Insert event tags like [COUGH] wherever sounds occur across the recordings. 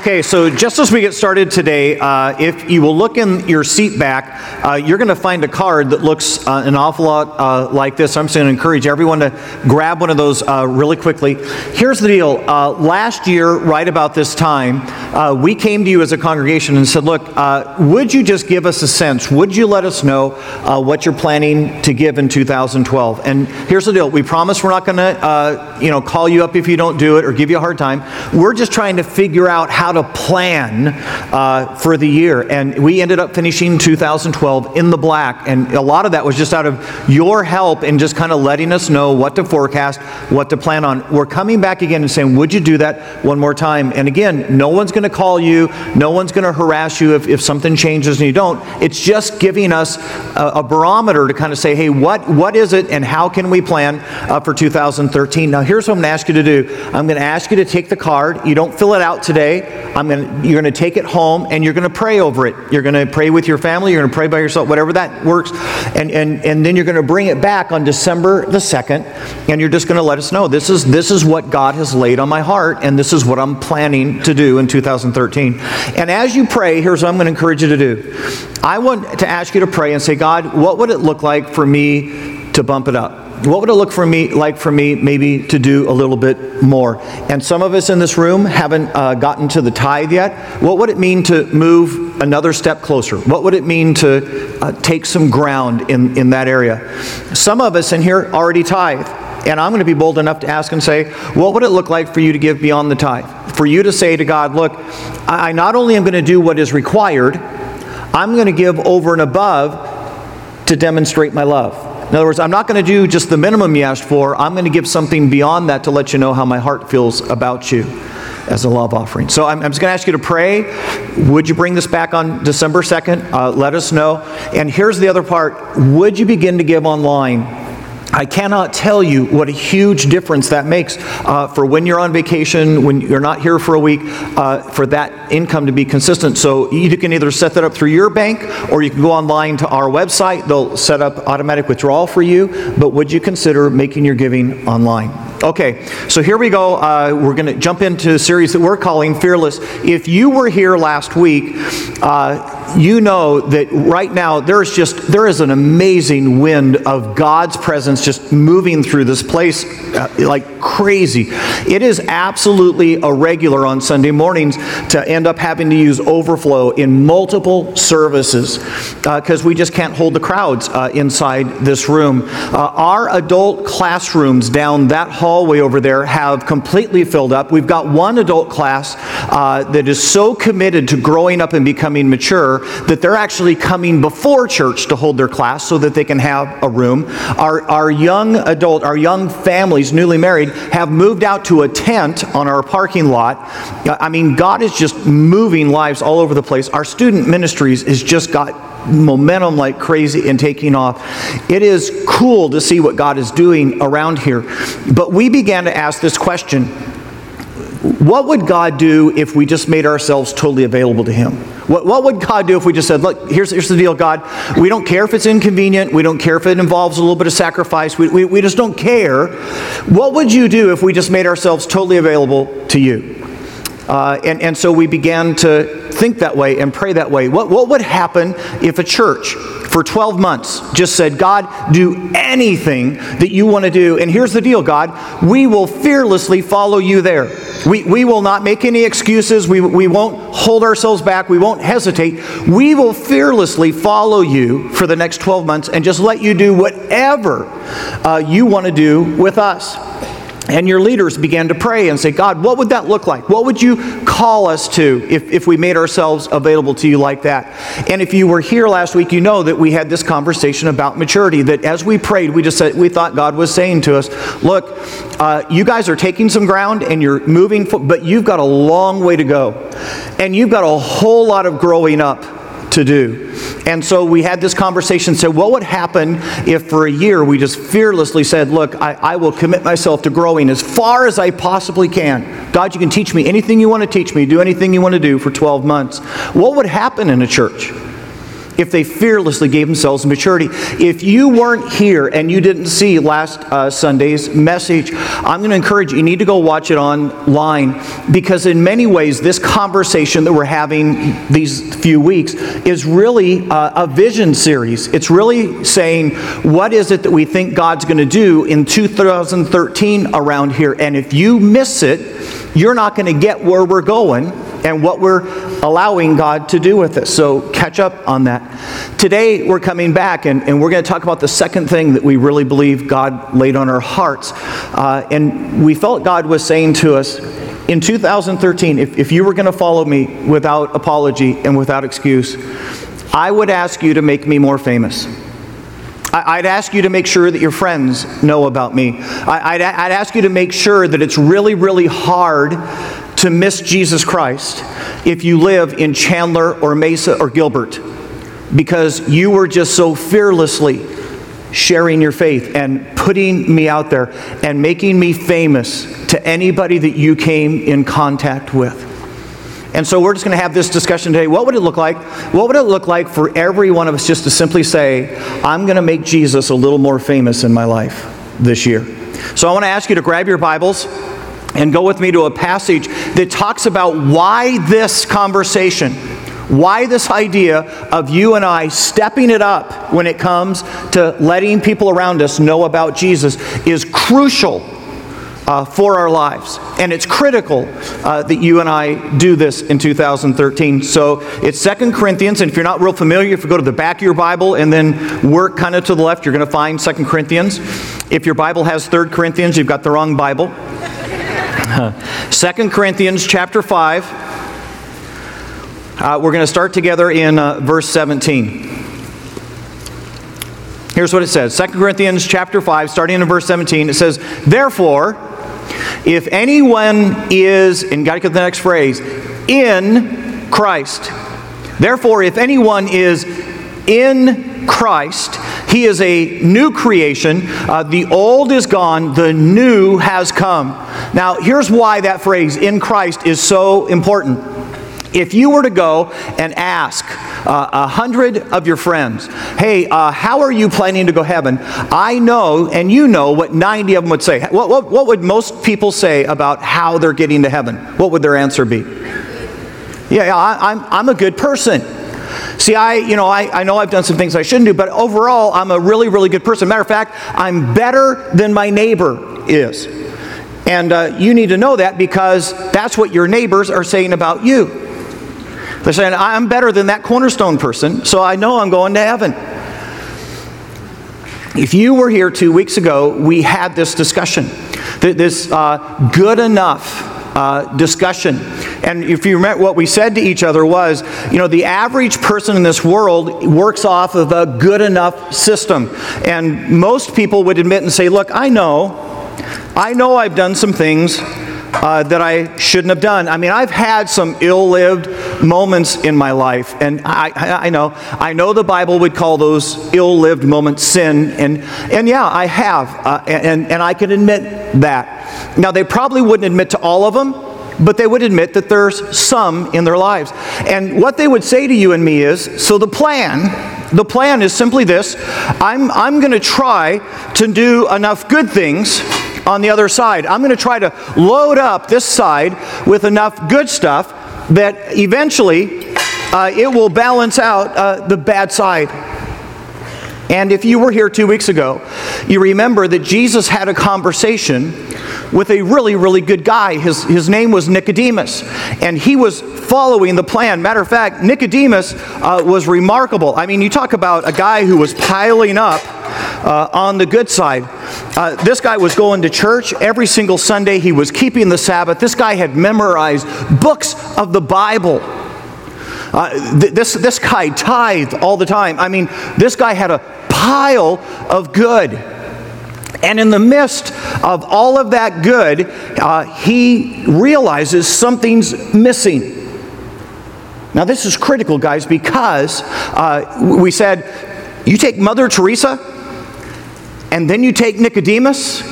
Okay, so just as we get started today, uh, if you will look in your seat back, uh, you're going to find a card that looks uh, an awful lot uh, like this. I'm just going to encourage everyone to grab one of those uh, really quickly. Here's the deal. Uh, last year, right about this time, we came to you as a congregation and said, look, would you just give us a sense? Would you let us know what you're planning to give in 2012? And here's the deal. We promise we're not going to, you know, call you up if you don't do it or give you a hard time. We're just trying to figure out how to plan uh, for the year. And we ended up finishing 2012 in the black. And a lot of that was just out of your help and just kind of letting us know what to forecast, what to plan on. We're coming back again and saying, would you do that one more time? And again, no one's going to call you, no one's going to harass you if, if something changes and you don't. It's just giving us a, a barometer to kind of say, hey, what, what is it and how can we plan uh, for 2013? Now, here's what I'm going to ask you to do I'm going to ask you to take the card. You don't fill it out today. I'm to, you're going to take it home and you're going to pray over it. You're going to pray with your family, you're going to pray by yourself, whatever that works. And, and, and then you're going to bring it back on December the 2nd and you're just going to let us know this is, this is what God has laid on my heart and this is what I'm planning to do in 2013. And as you pray, here's what I'm going to encourage you to do. I want to ask you to pray and say, God, what would it look like for me to bump it up? What would it look for me like for me maybe to do a little bit more? And some of us in this room haven't uh, gotten to the tithe yet. What would it mean to move another step closer? What would it mean to uh, take some ground in, in that area? Some of us in here already tithe. And I'm going to be bold enough to ask and say, what would it look like for you to give beyond the tithe? For you to say to God, look, I not only am going to do what is required, I'm going to give over and above to demonstrate my love. In other words, I'm not going to do just the minimum you asked for. I'm going to give something beyond that to let you know how my heart feels about you as a love offering. So I'm, I'm just going to ask you to pray. Would you bring this back on December 2nd? Uh, let us know. And here's the other part Would you begin to give online? I cannot tell you what a huge difference that makes uh, for when you're on vacation, when you're not here for a week, uh, for that income to be consistent. So you can either set that up through your bank or you can go online to our website. They'll set up automatic withdrawal for you. But would you consider making your giving online? Okay, so here we go. Uh, we're going to jump into a series that we're calling Fearless. If you were here last week, uh, you know that right now there's just there is an amazing wind of God's presence just moving through this place uh, like crazy. It is absolutely irregular on Sunday mornings to end up having to use overflow in multiple services because uh, we just can't hold the crowds uh, inside this room. Uh, our adult classrooms down that hallway over there have completely filled up. We've got one adult class uh, that is so committed to growing up and becoming mature that they're actually coming before church to hold their class so that they can have a room. Our, our young adult, our young families, newly married, have moved out to a tent on our parking lot. I mean, God is just moving lives all over the place. Our student ministries has just got momentum like crazy and taking off. It is cool to see what God is doing around here. But we began to ask this question what would God do if we just made ourselves totally available to Him? What, what would God do if we just said, look, here's, here's the deal, God. We don't care if it's inconvenient. We don't care if it involves a little bit of sacrifice. We, we, we just don't care. What would you do if we just made ourselves totally available to you? Uh, and, and so we began to think that way and pray that way. What, what would happen if a church for 12 months just said, God, do anything that you want to do? And here's the deal, God, we will fearlessly follow you there. We, we will not make any excuses. We, we won't hold ourselves back. We won't hesitate. We will fearlessly follow you for the next 12 months and just let you do whatever uh, you want to do with us. And your leaders began to pray and say, God, what would that look like? What would you call us to if, if we made ourselves available to you like that? And if you were here last week, you know that we had this conversation about maturity. That as we prayed, we just said, we thought God was saying to us, look, uh, you guys are taking some ground and you're moving, but you've got a long way to go. And you've got a whole lot of growing up to do. And so we had this conversation said, what would happen if for a year we just fearlessly said, Look, I, I, will commit myself to growing as far as I possibly can. God, you can teach me anything you want to teach me, do anything you want to do for 12 months. What would happen in a church? If they fearlessly gave themselves maturity. If you weren't here and you didn't see last uh, Sunday's message, I'm going to encourage you, you need to go watch it online because, in many ways, this conversation that we're having these few weeks is really uh, a vision series. It's really saying, what is it that we think God's going to do in 2013 around here? And if you miss it, you're not going to get where we're going and what we're allowing God to do with it. So catch up on that. Today, we're coming back and, and we're going to talk about the second thing that we really believe God laid on our hearts. Uh, and we felt God was saying to us, in 2013, if, if you were going to follow me without apology and without excuse, I would ask you to make me more famous. I'd ask you to make sure that your friends know about me. I'd, I'd ask you to make sure that it's really, really hard to miss Jesus Christ if you live in Chandler or Mesa or Gilbert because you were just so fearlessly sharing your faith and putting me out there and making me famous to anybody that you came in contact with. And so we're just going to have this discussion today. What would it look like? What would it look like for every one of us just to simply say, I'm going to make Jesus a little more famous in my life this year? So I want to ask you to grab your Bibles and go with me to a passage that talks about why this conversation, why this idea of you and I stepping it up when it comes to letting people around us know about Jesus is crucial uh, for our lives. And it's critical uh, that you and I do this in 2013. So it's Second Corinthians, and if you're not real familiar, if you go to the back of your Bible and then work kind of to the left, you're going to find Second Corinthians. If your Bible has Third Corinthians, you've got the wrong Bible. [LAUGHS] Second Corinthians chapter 5. Uh, we're going to start together in uh, verse 17. Here's what it says 2 Corinthians chapter 5, starting in verse 17. It says, Therefore, if anyone is, and got to get the next phrase, in Christ. Therefore, if anyone is in Christ, he is a new creation. Uh, the old is gone, the new has come. Now, here's why that phrase, in Christ, is so important. If you were to go and ask uh, a hundred of your friends, hey, uh, how are you planning to go heaven? I know, and you know what 90 of them would say. What, what, what would most people say about how they're getting to heaven? What would their answer be? Yeah, yeah I, I'm, I'm a good person. See, I, you know, I, I know I've done some things I shouldn't do, but overall, I'm a really, really good person. Matter of fact, I'm better than my neighbor is. And uh, you need to know that because that's what your neighbors are saying about you. They're saying, I'm better than that cornerstone person, so I know I'm going to heaven. If you were here two weeks ago, we had this discussion, this uh, good enough uh, discussion. And if you remember, what we said to each other was, you know, the average person in this world works off of a good enough system. And most people would admit and say, look, I know, I know I've done some things uh, that I shouldn't have done. I mean, I've had some ill-lived moments in my life, and I, I know, I know the Bible would call those ill-lived moments sin, and and yeah, I have, uh, and and I can admit that. Now, they probably wouldn't admit to all of them, but they would admit that there's some in their lives. And what they would say to you and me is, so the plan, the plan is simply this: I'm I'm going to try to do enough good things on the other side. I'm going to try to load up this side with enough good stuff that eventually uh, it will balance out uh, the bad side. And if you were here two weeks ago, you remember that Jesus had a conversation with a really, really good guy. His, his name was Nicodemus, and he was following the plan. Matter of fact, Nicodemus uh, was remarkable. I mean, you talk about a guy who was piling up uh, on the good side. Uh, this guy was going to church every single Sunday, he was keeping the Sabbath. This guy had memorized books of the Bible. Uh, th- this, this guy tithed all the time. I mean, this guy had a pile of good. And in the midst of all of that good, uh, he realizes something's missing. Now, this is critical, guys, because uh, we said you take Mother Teresa and then you take Nicodemus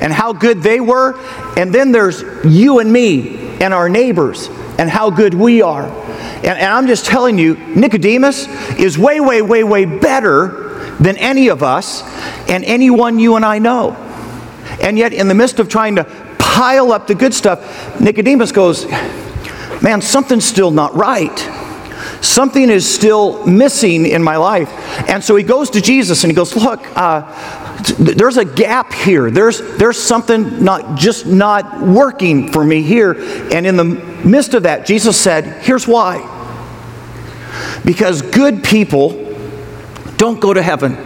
and how good they were, and then there's you and me and our neighbors and how good we are. And, and I'm just telling you, Nicodemus is way, way, way, way better than any of us and anyone you and I know. And yet, in the midst of trying to pile up the good stuff, Nicodemus goes, Man, something's still not right. Something is still missing in my life. And so he goes to Jesus and he goes, Look, uh, there's a gap here. There's, there's something not just not working for me here. And in the midst of that, Jesus said, Here's why. Because good people don't go to heaven.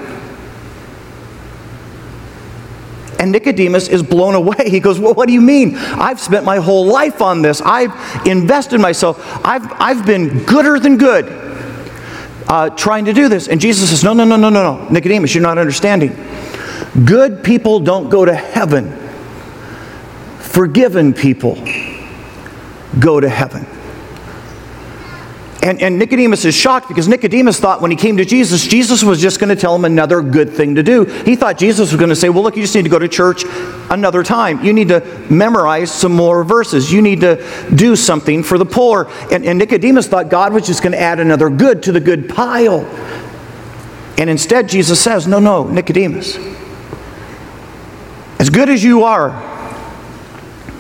And Nicodemus is blown away. [LAUGHS] He goes, Well, what do you mean? I've spent my whole life on this. I've invested myself. I've, I've been gooder than good uh, trying to do this. And Jesus says, No, no, no, no, no, no. Nicodemus, you're not understanding. Good people don't go to heaven, forgiven people go to heaven. And, and Nicodemus is shocked because Nicodemus thought when he came to Jesus, Jesus was just going to tell him another good thing to do. He thought Jesus was going to say, Well, look, you just need to go to church another time. You need to memorize some more verses. You need to do something for the poor. And, and Nicodemus thought God was just going to add another good to the good pile. And instead, Jesus says, No, no, Nicodemus, as good as you are,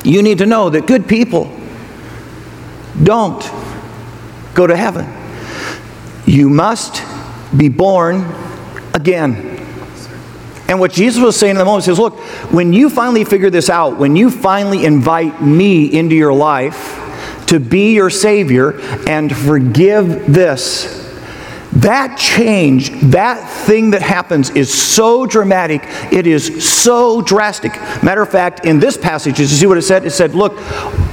you need to know that good people don't go to heaven. You must be born again. And what Jesus was saying in the moment says, look, when you finally figure this out, when you finally invite me into your life to be your Savior and forgive this, that change, that thing that happens is so dramatic, it is so drastic. Matter of fact, in this passage, you see what it said? It said, Look,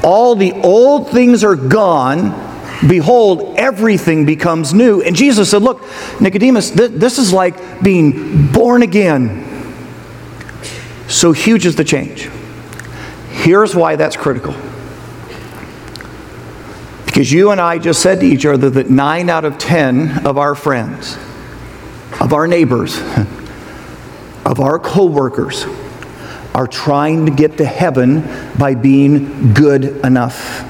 all the old things are gone Behold, everything becomes new. And Jesus said, Look, Nicodemus, th- this is like being born again. So huge is the change. Here's why that's critical. Because you and I just said to each other that nine out of ten of our friends, of our neighbors, [LAUGHS] of our coworkers, are trying to get to heaven by being good enough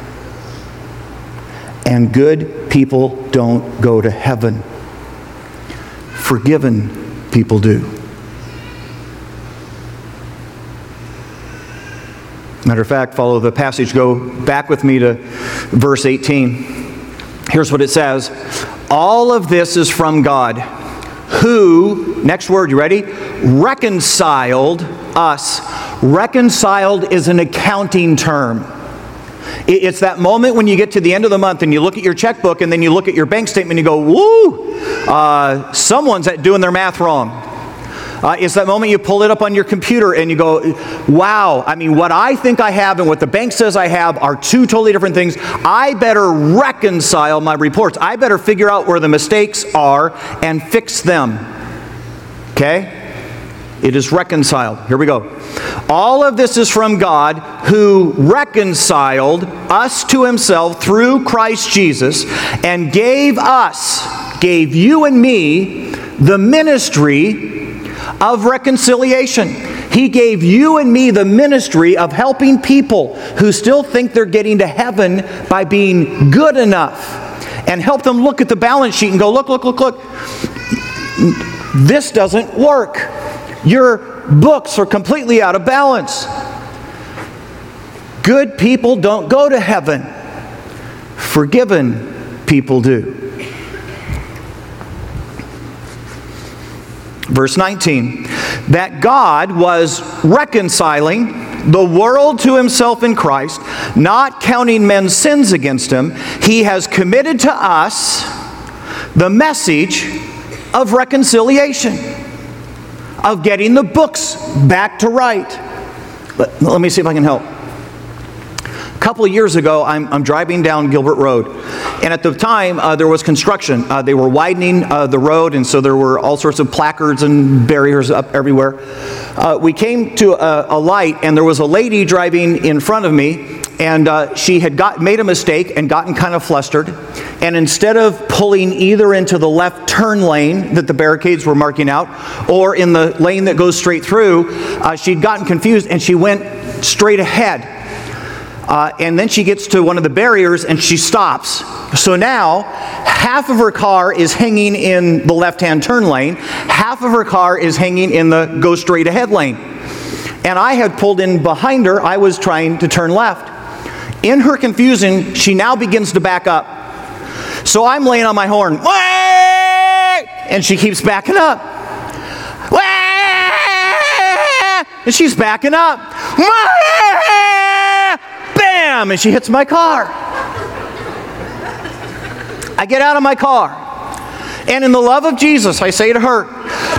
and good people don't go to heaven. Forgiven people do. Matter of fact, follow the passage, go back with me to verse 18. Here's what it says All of this is from God, who, next word, you ready? Reconciled us. Reconciled is an accounting term. It's that moment when you get to the end of the month and you look at your checkbook and then you look at your bank statement and you go, woo, uh, someone's doing their math wrong. Uh, it's that moment you pull it up on your computer and you go, wow, I mean, what I think I have and what the bank says I have are two totally different things. I better reconcile my reports. I better figure out where the mistakes are and fix them. Okay? It is reconciled. Here we go. All of this is from God who reconciled us to himself through Christ Jesus and gave us, gave you and me, the ministry of reconciliation. He gave you and me the ministry of helping people who still think they're getting to heaven by being good enough and help them look at the balance sheet and go, look, look, look, look. This doesn't work. Your books are completely out of balance. Good people don't go to heaven, forgiven people do. Verse 19 that God was reconciling the world to himself in Christ, not counting men's sins against him, he has committed to us the message of reconciliation of getting the books back to right. Let, let me see if I can help. A couple of years ago, I'm, I'm driving down Gilbert Road, and at the time uh, there was construction. Uh, they were widening uh, the road, and so there were all sorts of placards and barriers up everywhere. Uh, we came to a, a, light, and there was a lady driving in front of me, and uh, she had got, made a mistake and gotten kind of flustered. And instead of pulling either into the left turn lane that the barricades were marking out or in the lane that goes straight through, uh, she'd gotten confused and she went straight ahead. Uh, and then she gets to one of the barriers and she stops. So now, half of her car is hanging in the left hand turn lane, half of her car is hanging in the go straight ahead lane. And I had pulled in behind her, I was trying to turn left. In her confusion, she now begins to back up. So I'm laying on my horn, and she keeps backing up. And she's backing up. Bam! And she hits my car. I get out of my car. And in the love of Jesus, I say to her,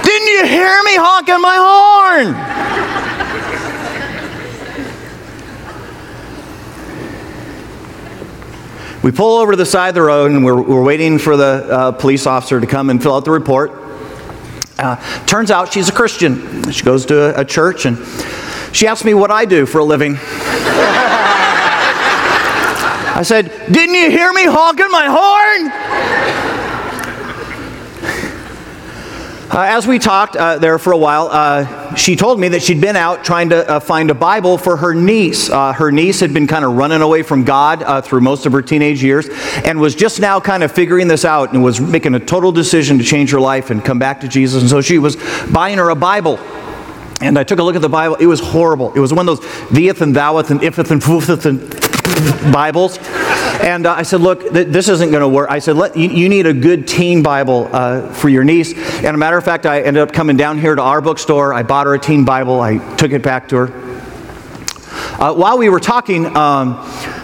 Didn't you hear me honking my horn? We pull over to the side of the road and we're, we're waiting for the uh, police officer to come and fill out the report. Uh, turns out she's a Christian. She goes to a, a church and she asked me what I do for a living. [LAUGHS] I said, Didn't you hear me honking my horn? Uh, as we talked uh, there for a while, uh, she told me that she'd been out trying to uh, find a Bible for her niece. Uh, her niece had been kind of running away from God uh, through most of her teenage years and was just now kind of figuring this out and was making a total decision to change her life and come back to Jesus. And so she was buying her a Bible. And I took a look at the Bible. It was horrible. It was one of those theeth and thoueth and ifeth and foofeth and Bibles. And uh, I said, look, th- this isn't going to work. I said, Let, you, you, need a good teen Bible uh, for your niece. And a matter of fact, I ended up coming down here to our bookstore. I bought her a teen Bible. I took it back to her. Uh, while we were talking, um,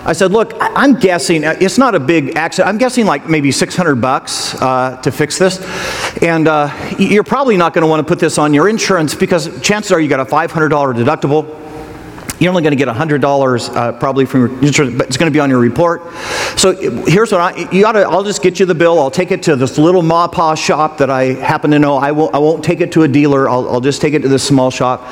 I said, look, I'm guessing, uh, it's not a big accident. I'm guessing like maybe 600 bucks uh, to fix this. And uh, you're probably not going to want to put this on your insurance because chances are you got a $500 deductible. You're only going to get $100 uh, probably from your but it's going to be on your report. So here's what I, you ought to, I'll just get you the bill. I'll take it to this little ma pa shop that I happen to know. I won't, I won't take it to a dealer. I'll, I'll just take it to this small shop.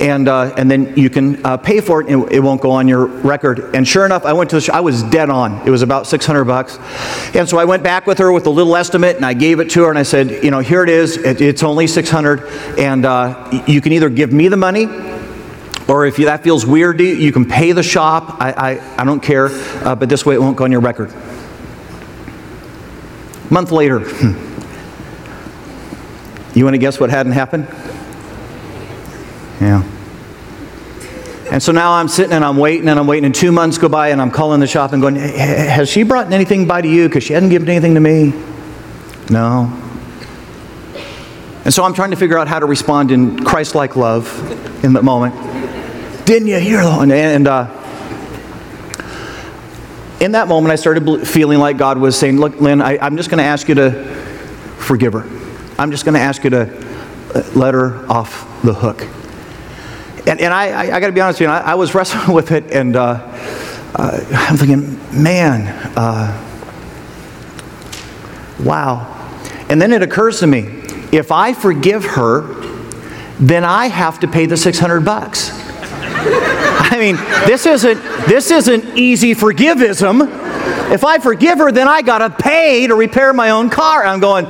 And, uh, and then you can uh, pay for it and it won't go on your record. And sure enough, I went to the shop. I was dead on. It was about 600 bucks. And so I went back with her with a little estimate and I gave it to her and I said, you know, here it is. It, it's only 600 and uh, you can either give me the money or if you, that feels weird to you, you can pay the shop. I, I, I don't care, uh, but this way it won't go on your record. Month later, you want to guess what hadn't happened? Yeah. And so now I'm sitting and I'm waiting and I'm waiting, and two months go by and I'm calling the shop and going, Has she brought anything by to you? Because she hadn't given anything to me. No. And so I'm trying to figure out how to respond in Christ like love in that moment. Didn't you hear that? And uh, in that moment, I started feeling like God was saying, Look, Lynn, I, I'm just going to ask you to forgive her. I'm just going to ask you to uh, let her off the hook. And, and I, I, I got to be honest with you, I, I, was [LAUGHS] wrestling with it, and uh, uh, I'm thinking, man, uh, wow. And then it occurs to me if I forgive her, then I have to pay the 600 bucks. I mean, this isn't this isn't easy forgivism. If I forgive her, then I got to pay to repair my own car. I'm going,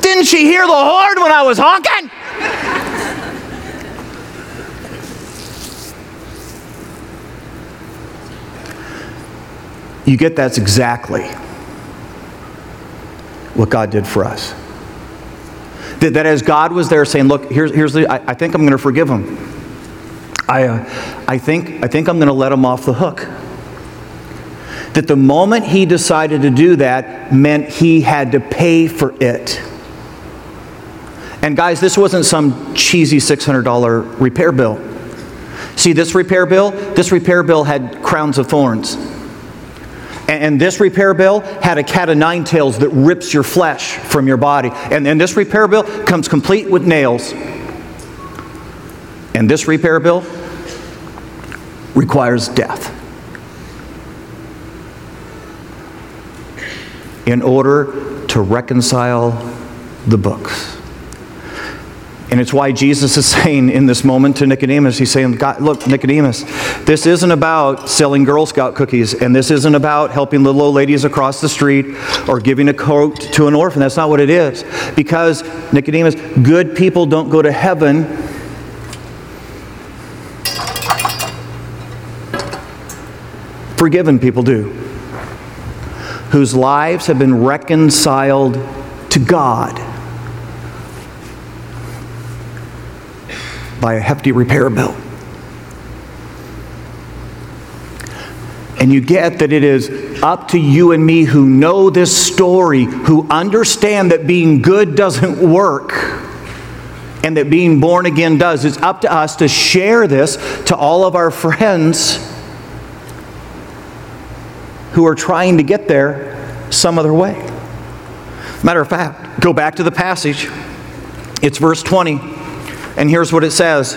didn't she hear the horn when I was honking? You get that's exactly what God did for us. That, that as God was there saying, Look, here's, here's the, I, I think I'm going to forgive him. I, uh, I, think, I think I'm going to let him off the hook. That the moment he decided to do that meant he had to pay for it. And guys, this wasn't some cheesy $600 repair bill. See, this repair bill, this repair bill had crowns of thorns. And this repair bill had a cat of nine tails that rips your flesh from your body. And, and this repair bill comes complete with nails. And this repair bill requires death. In order to reconcile the books. And it's why Jesus is [LAUGHS] saying in this moment to Nicodemus, he's saying, God, look, Nicodemus, this isn't about selling Girl Scout cookies, and this isn't about helping little old ladies across the street or giving a coat to an orphan. That's not what it is. Because, Nicodemus, good people don't go to heaven. Forgiven people do, whose lives have been reconciled to God by a hefty repair bill. And you get that it is up to you and me who know this story, who understand that being good doesn't work and that being born again does. It's up to us to share this to all of our friends who are trying to get there some other way. Matter of fact, go back to the passage. It's verse 20, and here's what it says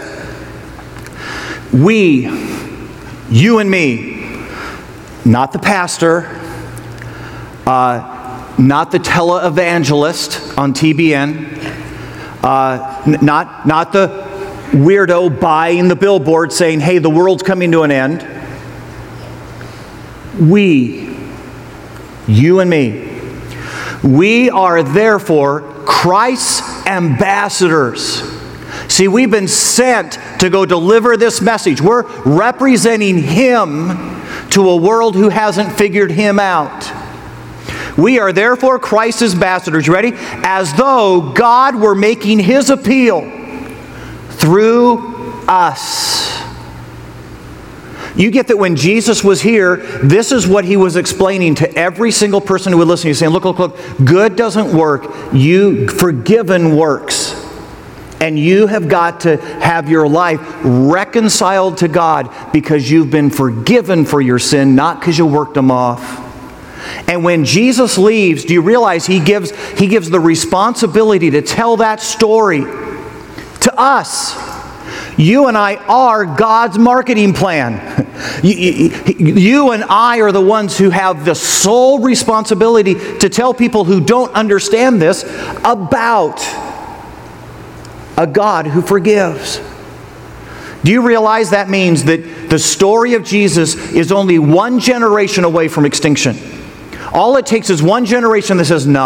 We, you and me, not the pastor, uh, not the televangelist on TBN, uh, n- not, not the weirdo buying the billboard saying, hey, the world's coming to an end. We, you and me, we are therefore Christ's ambassadors. See, we've been sent to go deliver this message. We're representing Him to a world who hasn't figured him out. We are therefore Christ's ambassadors, ready? As though God were making his appeal through us. You get that when Jesus was here, this is what he was explaining to every single person who would listen. He's saying, Look, look, look, good doesn't work. You forgiven works. And you have got to have your life reconciled to God because you've been forgiven for your sin, not because you worked them off. And when Jesus leaves, do you realize he gives, he gives the responsibility to tell that story to us? You and I are God's marketing plan. [LAUGHS] You, you, you, and I are the ones who have the sole responsibility to tell people who don't understand this about a God who forgives. Do you realize that means that the story of Jesus is only one generation away from extinction? All it takes is one generation that says, "No,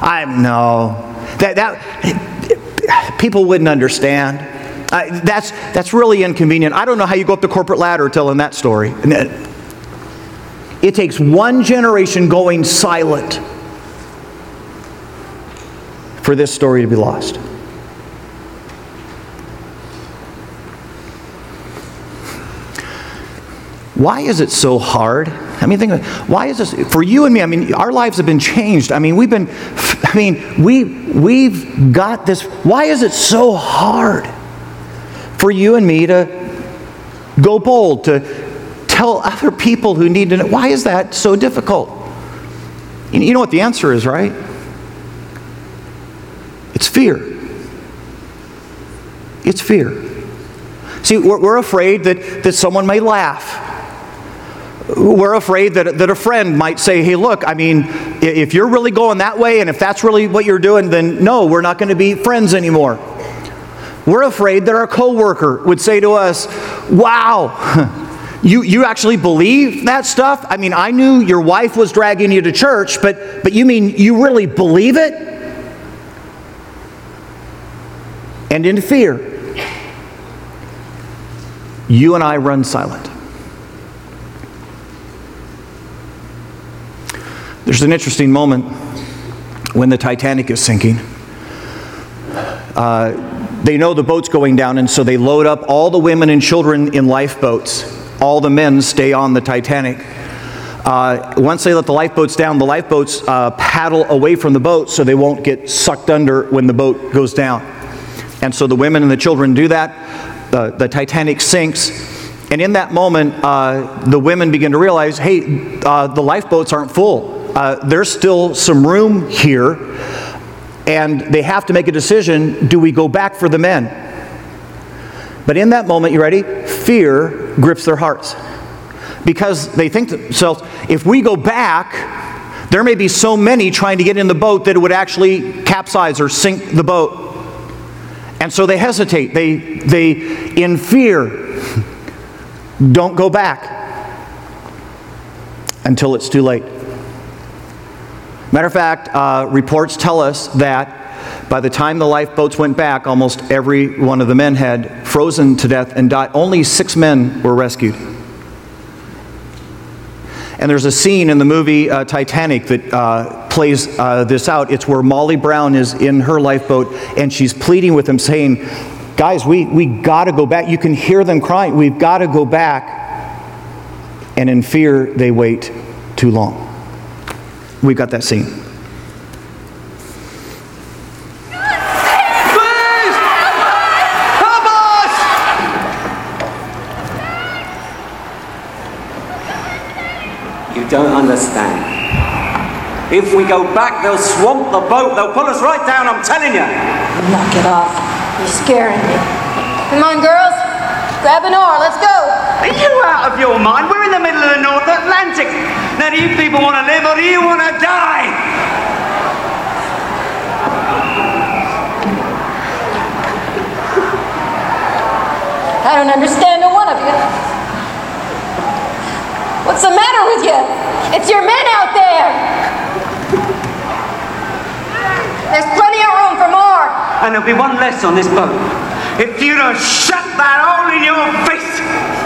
I'm no." That that people wouldn't understand. That's that's really inconvenient. I don't know how you go up the corporate ladder telling that story. It takes one generation going silent for this story to be lost. Why is it so hard? I mean, think, why is this for you and me? I mean, our lives have been changed. I mean, we've been, I mean, we we've got this. Why is it so hard for you and me to go bold to tell other people who need to know? Why is that so difficult? You know what the answer is, right? It's fear. It's fear. See, we're, we're afraid that, that someone may laugh we're afraid that, that a friend might say, hey, look, I mean, if you're really going that way and if that's really what you're doing, then no, we're not going to be friends anymore. We're afraid that our coworker would say to us, wow, [LAUGHS] you, you actually believe that stuff? I mean, I knew your wife was dragging you to church, but, but you mean you really believe it? And in fear, you and I run silent. There's an interesting moment when the Titanic is sinking. Uh, they know the boat's going down, and so they load up all the women and children in lifeboats. All the men stay on the Titanic. Uh, once they let the lifeboats down, the lifeboats uh, paddle away from the boat so they won't get sucked under when the boat goes down. And so the women and the children do that. The, the Titanic sinks. And in that moment, uh, the women begin to realize hey, uh, the lifeboats aren't full uh, there's still some room here, and they have to make a decision do we go back for the men? But in that moment, you ready? Fear grips their hearts. Because they think to themselves, if we go back, there may be so many trying to get in the boat that it would actually capsize or sink the boat. And so they hesitate. They, they in fear, [LAUGHS] don't go back until it's too late. Matter of fact, uh, reports tell us that by the time the lifeboats went back, almost every one of the men had frozen to death and died. Only six men were rescued. And there's a scene in the movie uh, Titanic that uh, plays uh, this out. It's where Molly Brown is in her lifeboat and she's pleading with him, saying, Guys, we, we got to go back. You can hear them crying. We've got to go back. And in fear, they wait too long. We've got that scene. Please! Help us! You don't understand. If we go back, they'll swamp the boat. They'll pull us right down, I'm telling you. Knock it off. You're scaring me. Come on, girls. Grab an oar. Let's go. Are you out of your mind? We're in the middle of the North Atlantic. Now, do you people want to live or do you want to die? I don't understand a one of you. What's the matter with you? It's your men out there. There's plenty of room for more. And there'll be one less on this boat. If you don't shut that hole in your face!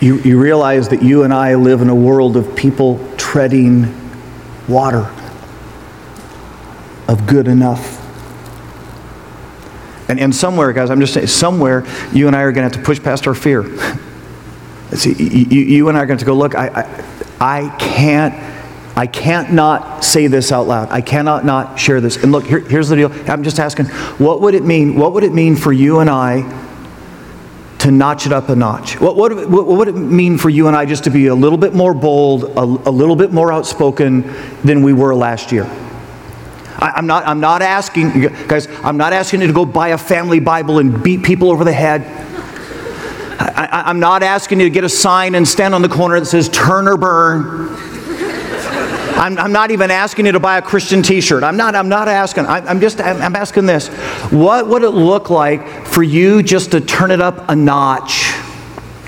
You, you realize that you and I live in a world of people treading water of good enough. And, and somewhere, guys, I'm just saying, somewhere you and I are going to have to push past our fear. [LAUGHS] See, you, you and I are going to go, look, I, I, I can't, I can't not say this out loud. I cannot not share this. And look, here, here's the deal. I'm just asking, what would it mean? What would it mean for you and I notch it up a notch? What, what, what would it mean for you and I just to be a little bit more bold, a, a little bit more outspoken than we were last year? I, I'm not, I'm not asking, guys, I'm not asking you to go buy a family Bible and beat people over the head. I, I'm not asking you to get a sign and stand on the corner that says turn or burn. I'm, I'm not even asking you to buy a Christian t-shirt. I'm not, I'm not asking. I, I'm just, I'm, I'm asking this. What would it look like for you just to turn it up a notch?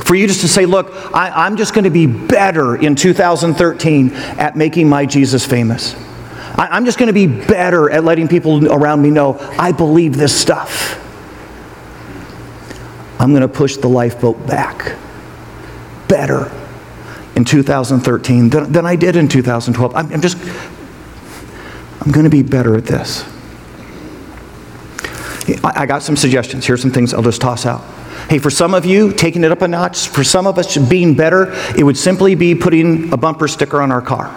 For you just to say, look, I, I'm just going to be better in 2013 at making my Jesus famous. I, I'm just going to be better at letting people around me know I believe this stuff. I'm going to push the lifeboat back. Better in 2013 than, than I did in 2012. I'm, I'm just, I'm going to be better at this. I, I got some suggestions. Here's some things I'll just toss out. Hey, for some of you, taking it up a notch, for some of us, being better, it would simply be putting a bumper sticker on our car.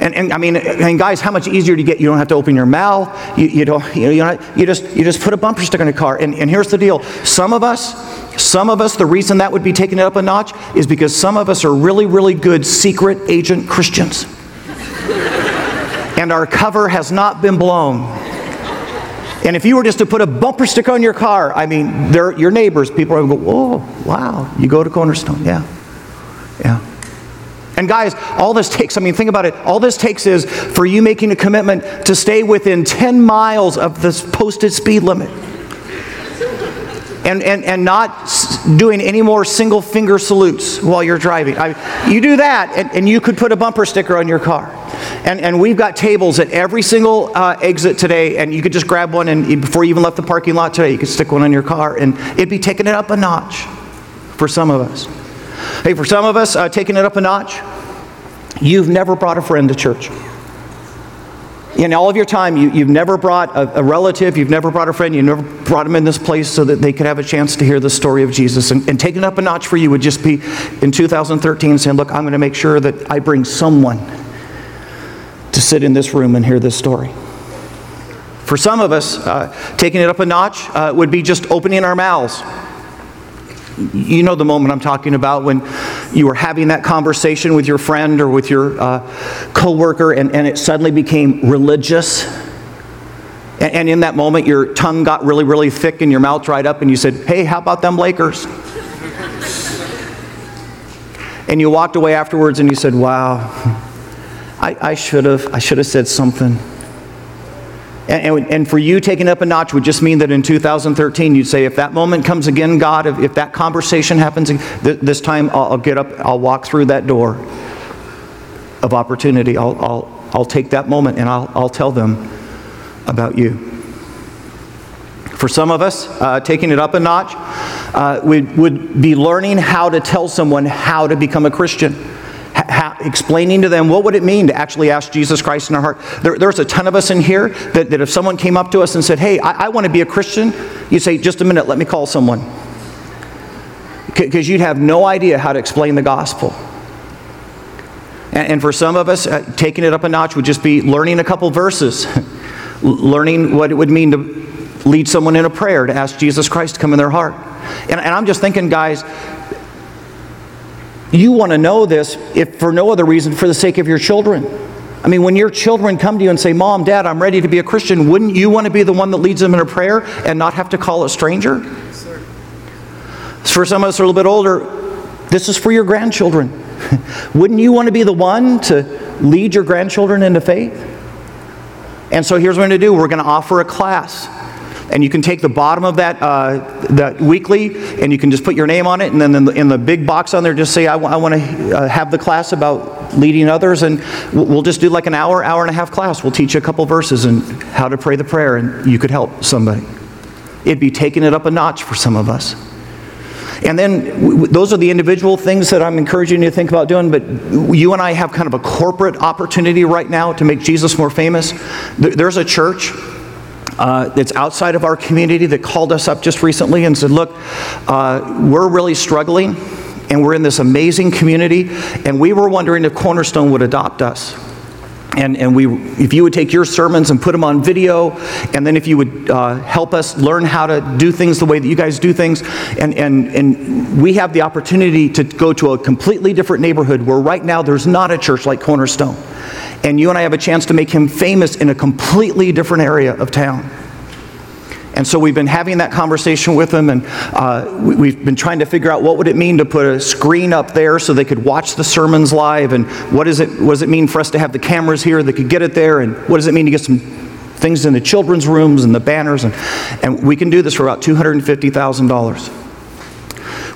And, and I mean, and guys, how much easier to get? You don't have to open your mouth. You, you don't, you, know, you, just, you just put a bumper sticker on your car. And, and here's the deal. Some of us, some of us, the reason that would be taking it up a notch is because some of us are really, really good secret agent Christians. and our cover has not been blown. And if you were just to put a bumper sticker on your car, I mean, your neighbors. People are going to go, "Oh, wow! You go to Cornerstone, yeah, yeah." And guys, all this takes, I mean, think about it. All this takes is for you making a commitment to stay within 10 miles of this posted speed limit. And, and, and not doing any more single finger salutes while you're driving. I, you do that, and, and you could put a bumper sticker on your car. And, and we've got tables at every single uh, exit today, and you could just grab one, and before you even left the parking lot today, you could stick one on your car, and it'd be taking it up a notch for some of us. Hey, for some of us, uh, taking it up a notch, you've never brought a friend to church. In all of your time, you, you've never brought a, a relative, you've never brought a friend, you've never brought them in this place so that they could have a chance to hear the story of Jesus. And, and taking up a notch for you would just be in 2013 saying, Look, I'm going to make sure that I bring someone to sit in this room and hear this story. For some of us, uh, taking it up a notch uh, would be just opening our mouths You know the moment I'm talking about when you were having that conversation with your friend or with your uh, coworker and, and it suddenly became religious. And, and in that moment, your tongue got really, really thick and your mouth dried up, and you said, Hey, how about them Lakers? and you walked away afterwards and you said, Wow, I, I should have I should have said something. And, and, and for you, taking up a notch would just mean that in 2013, you'd say, if that moment comes again, God, if, if that conversation happens th- this time, I'll, I'll get up, I'll walk through that door of opportunity. I'll, I'll, I'll take that moment and I'll, I'll tell them about you. For some of us, uh, taking it up a notch uh, would, would be learning how to tell someone how to become a Christian. Explaining to them what would it mean to actually ask Jesus Christ in our heart. There, there's a ton of us in here that, that if someone came up to us and said, hey, I, I want to be a Christian, you'd say, just a minute, let me call someone. Because you'd have no idea how to explain the gospel. And, and for some of us, uh, taking it up a notch would just be learning a couple verses, [LAUGHS] learning what it would mean to lead someone in a prayer to ask Jesus Christ to come in their heart. And, and I'm just thinking, guys, you want to know this if for no other reason for the sake of your children. I mean, when your children come to you and say, Mom, Dad, I'm ready to be a Christian, wouldn't you want to be the one that leads them in a prayer and not have to call a stranger? For some of us are a little bit older, this is for your grandchildren. [LAUGHS] wouldn't you want to be the one to lead your grandchildren into faith? And so here's what we're going to do we're going to offer a class. And you can take the bottom of that, uh, that weekly and you can just put your name on it. And then in the, in the big box on there, just say, I, w- I want to uh, have the class about leading others. And we'll just do like an hour, hour and a half class. We'll teach you a couple verses and how to pray the prayer, and you could help somebody. It'd be taking it up a notch for some of us. And then w- those are the individual things that I'm encouraging you to think about doing. But you and I have kind of a corporate opportunity right now to make Jesus more famous. There- There's a church uh, that's outside of our community that called us up just recently and said, Look, uh, we're really struggling and we're in this amazing community, and we were wondering if Cornerstone would adopt us. And, and we, if you would take your sermons and put them on video, and then if you would uh, help us learn how to do things the way that you guys do things, and, and, and we have the opportunity to go to a completely different neighborhood where right now there's not a church like Cornerstone. And you and I have a chance to make him famous in a completely different area of town. And so we've been having that conversation with them, and uh, we- we've been trying to figure out what would it mean to put a screen up there so they could watch the sermons live, and what, is it, what does it mean for us to have the cameras here that could get it there, and what does it mean to get some things in the children's rooms and the banners, and, and we can do this for about $250,000.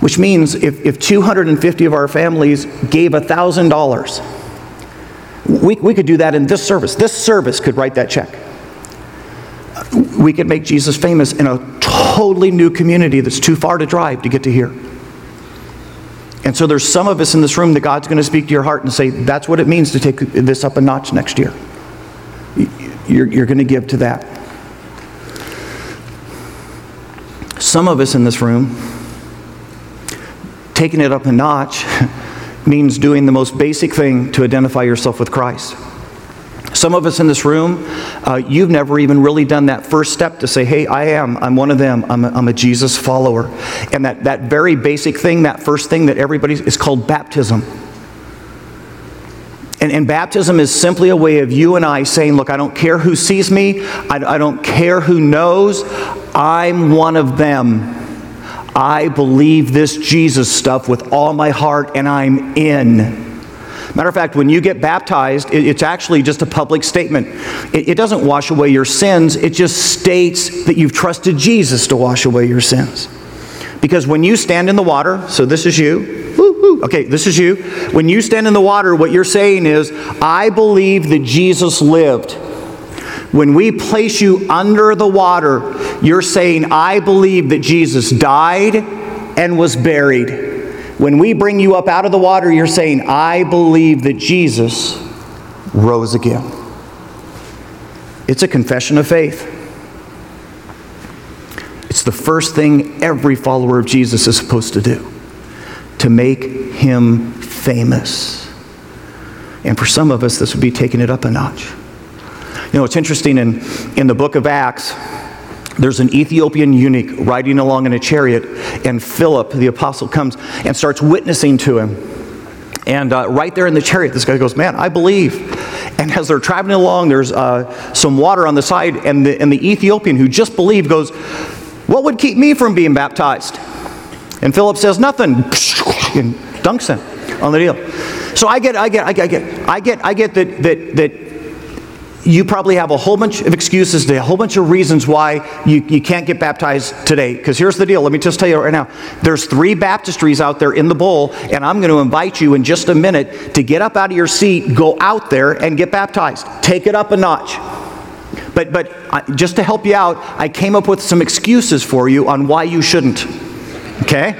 Which means if, if 250 of our families gave $1,000, we, we could do that in this service. This service could write that check we could make Jesus famous in a totally new community that's too far to drive to get to here. And so there's some of us in this room that God's going to speak to your heart and say, that's what it means to take this up a notch next year. You're, you're going to give to that. Some of us in this room, taking it up a notch [LAUGHS] means doing the most basic thing to identify yourself with Christ. Some of us in this room, uh, you've never even really done that first step to say, hey, I am, I'm one of them, I'm a, I'm a Jesus follower. And that, that very basic thing, that first thing that everybody is called baptism. And, and baptism is simply a way of you and I saying, look, I don't care who sees me, I, I don't care who knows, I'm one of them. I believe this Jesus stuff with all my heart and I'm in. Matter of fact, when you get baptized, it- it's actually just a public statement. It, doesn't wash away your sins, it just states that you've trusted Jesus to wash away your sins. Because when you stand in the water, so this is you, woo, okay, this is you. When you stand in the water, what you're saying is, I believe that Jesus lived. When we place you under the water, you're saying, I believe that Jesus died and was buried. When we bring you up out of the water, you're saying, I believe that Jesus rose again. It's a confession of faith. It's the first thing every follower of Jesus is supposed to do to make him famous. And for some of us, this would be taking it up a notch. You know, it's interesting in, in the book of Acts, there's an Ethiopian eunuch riding along in a chariot, and Philip, the apostle, comes and starts witnessing to him. And uh, right there in the chariot, this guy goes, Man, I believe. And as they're traveling along, there's uh, some water on the side, and the, and the Ethiopian who just believed goes, What would keep me from being baptized? And Philip says, Nothing, [LAUGHS] and dunks him on the deal. So I get, I get, I get, I get, I get, I get that, that, that you probably have a whole bunch of excuses, a whole bunch of reasons why you, you can't get baptized today. Because here's the deal let me just tell you right now there's three baptistries out there in the bowl, and I'm going to invite you in just a minute to get up out of your seat, go out there, and get baptized. Take it up a notch. But, but uh, just to help you out, I came up with some excuses for you on why you shouldn't. Okay?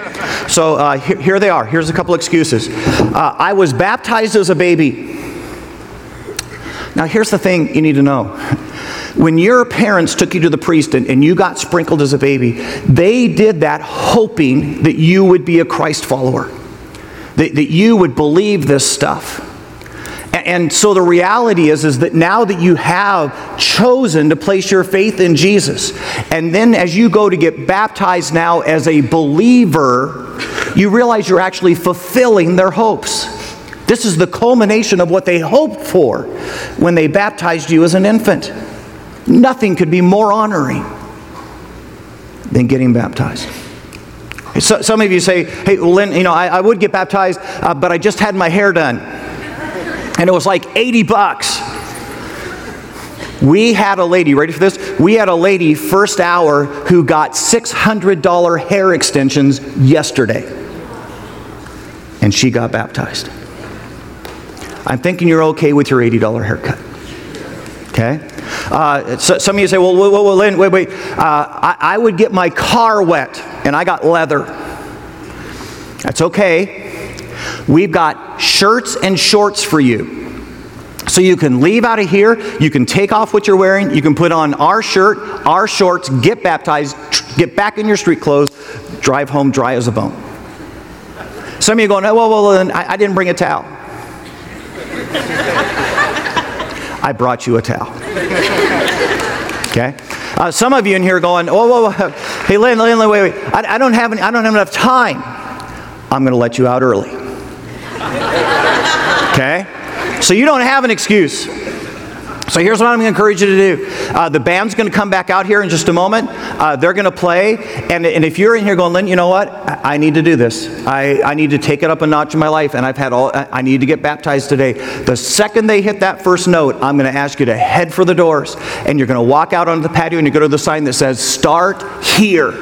So uh, here, here they are. Here's a couple excuses. Uh, I was baptized as a baby. Now, here's the thing you need to know. When your parents took you to the priest and, and you got sprinkled as a baby, they did that hoping that you would be a Christ follower, that, that you would believe this stuff. And, and so the reality is, is that now that you have chosen to place your faith in Jesus, and then as you go to get baptized now as a believer, you realize you're actually fulfilling their hopes. This is the culmination of what they hoped for when they baptized you as an infant. Nothing could be more honoring than getting baptized. So, some of you say, hey, Lynn, you know, I, I would get baptized, uh, but I just had my hair done. And it was like 80 bucks. We had a lady, ready for this? We had a lady first hour who got $600 hair extensions yesterday. And she got baptized. I'm thinking you're okay with your $80 haircut. Okay? Uh, so, some of you say, well, wait, wait, wait, wait. wait. Uh, I, I would get my car wet, and I got leather. That's okay. We've got shirts and shorts for you. So you can leave out of here, you can take off what you're wearing, you can put on our shirt, our shorts, get baptized, get back in your street clothes, drive home dry as a bone. Some of you going, oh, well, well, I, I didn't bring a towel. I brought you a towel. Okay? Uh, some of you in here going, whoa, whoa, whoa. Hey, Lynn, Lynn, wait, wait. I, I, don't have any, I don't have enough time. I'm going to let you out early. Okay? So you don't have an excuse. So here's what I'm going to encourage you to do. Uh, the band's going to come back out here in just a moment. Uh, they're going to play. And, and if you're in here going, Lynn, you know what? I, I, need to do this. I, I need to take it up a notch in my life. And I've had all, I need to get baptized today. The second they hit that first note, I'm going to ask you to head for the doors. And you're going to walk out onto the patio and you go to the sign that says, start here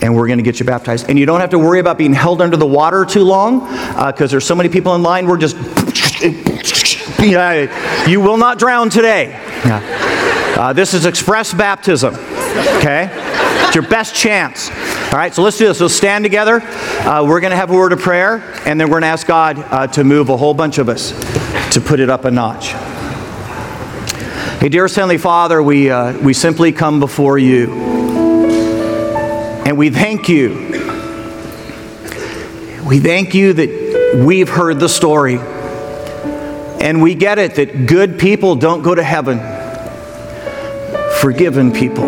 and we're going to get you baptized. And you don't have to worry about being held under the water too long because uh, there's so many people in line. We're just, [LAUGHS] [LAUGHS] yeah, you will not drown today. Yeah. Uh, this is express baptism, okay? It's your best chance. All right, so let's do this. We'll stand together. Uh, we're going to have a word of prayer, and then we're going to ask God uh, to move a whole bunch of us to put it up a notch. Hey, dearest Heavenly Father, we, uh, we simply come before you. And we thank you. We thank you that we've heard the story. And we get it that good people don't go to heaven, forgiven people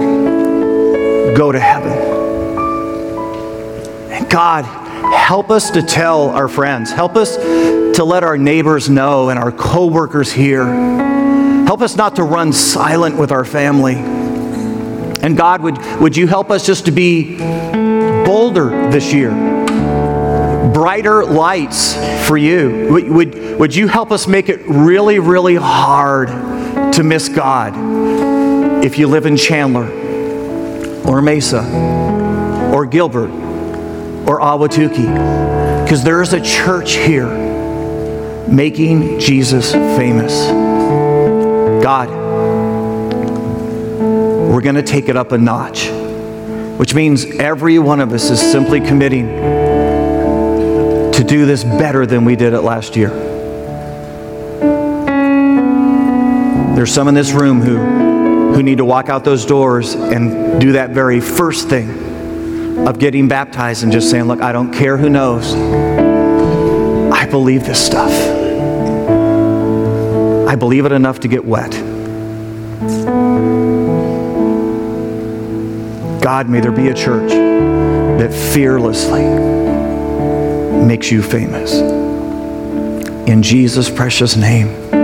go to heaven. And God, help us to tell our friends, help us to let our neighbors know and our coworkers hear. Help us not to run silent with our family. And God, would, would you help us just to be bolder this year? Brighter lights for you. Would, would, would you help us make it really, really hard to miss God if you live in Chandler or Mesa or Gilbert or Ahwatukee? Because there is a church here making Jesus famous. God, we're going to take it up a notch, which means every one of us is simply committing do this better than we did it last year. There's some in this room who, who need to walk out those doors and do that very first thing of getting baptized and just saying, Look, I don't care who knows. I believe this stuff. I believe it enough to get wet. God, may there be a church that fearlessly makes you famous. In Jesus' precious name.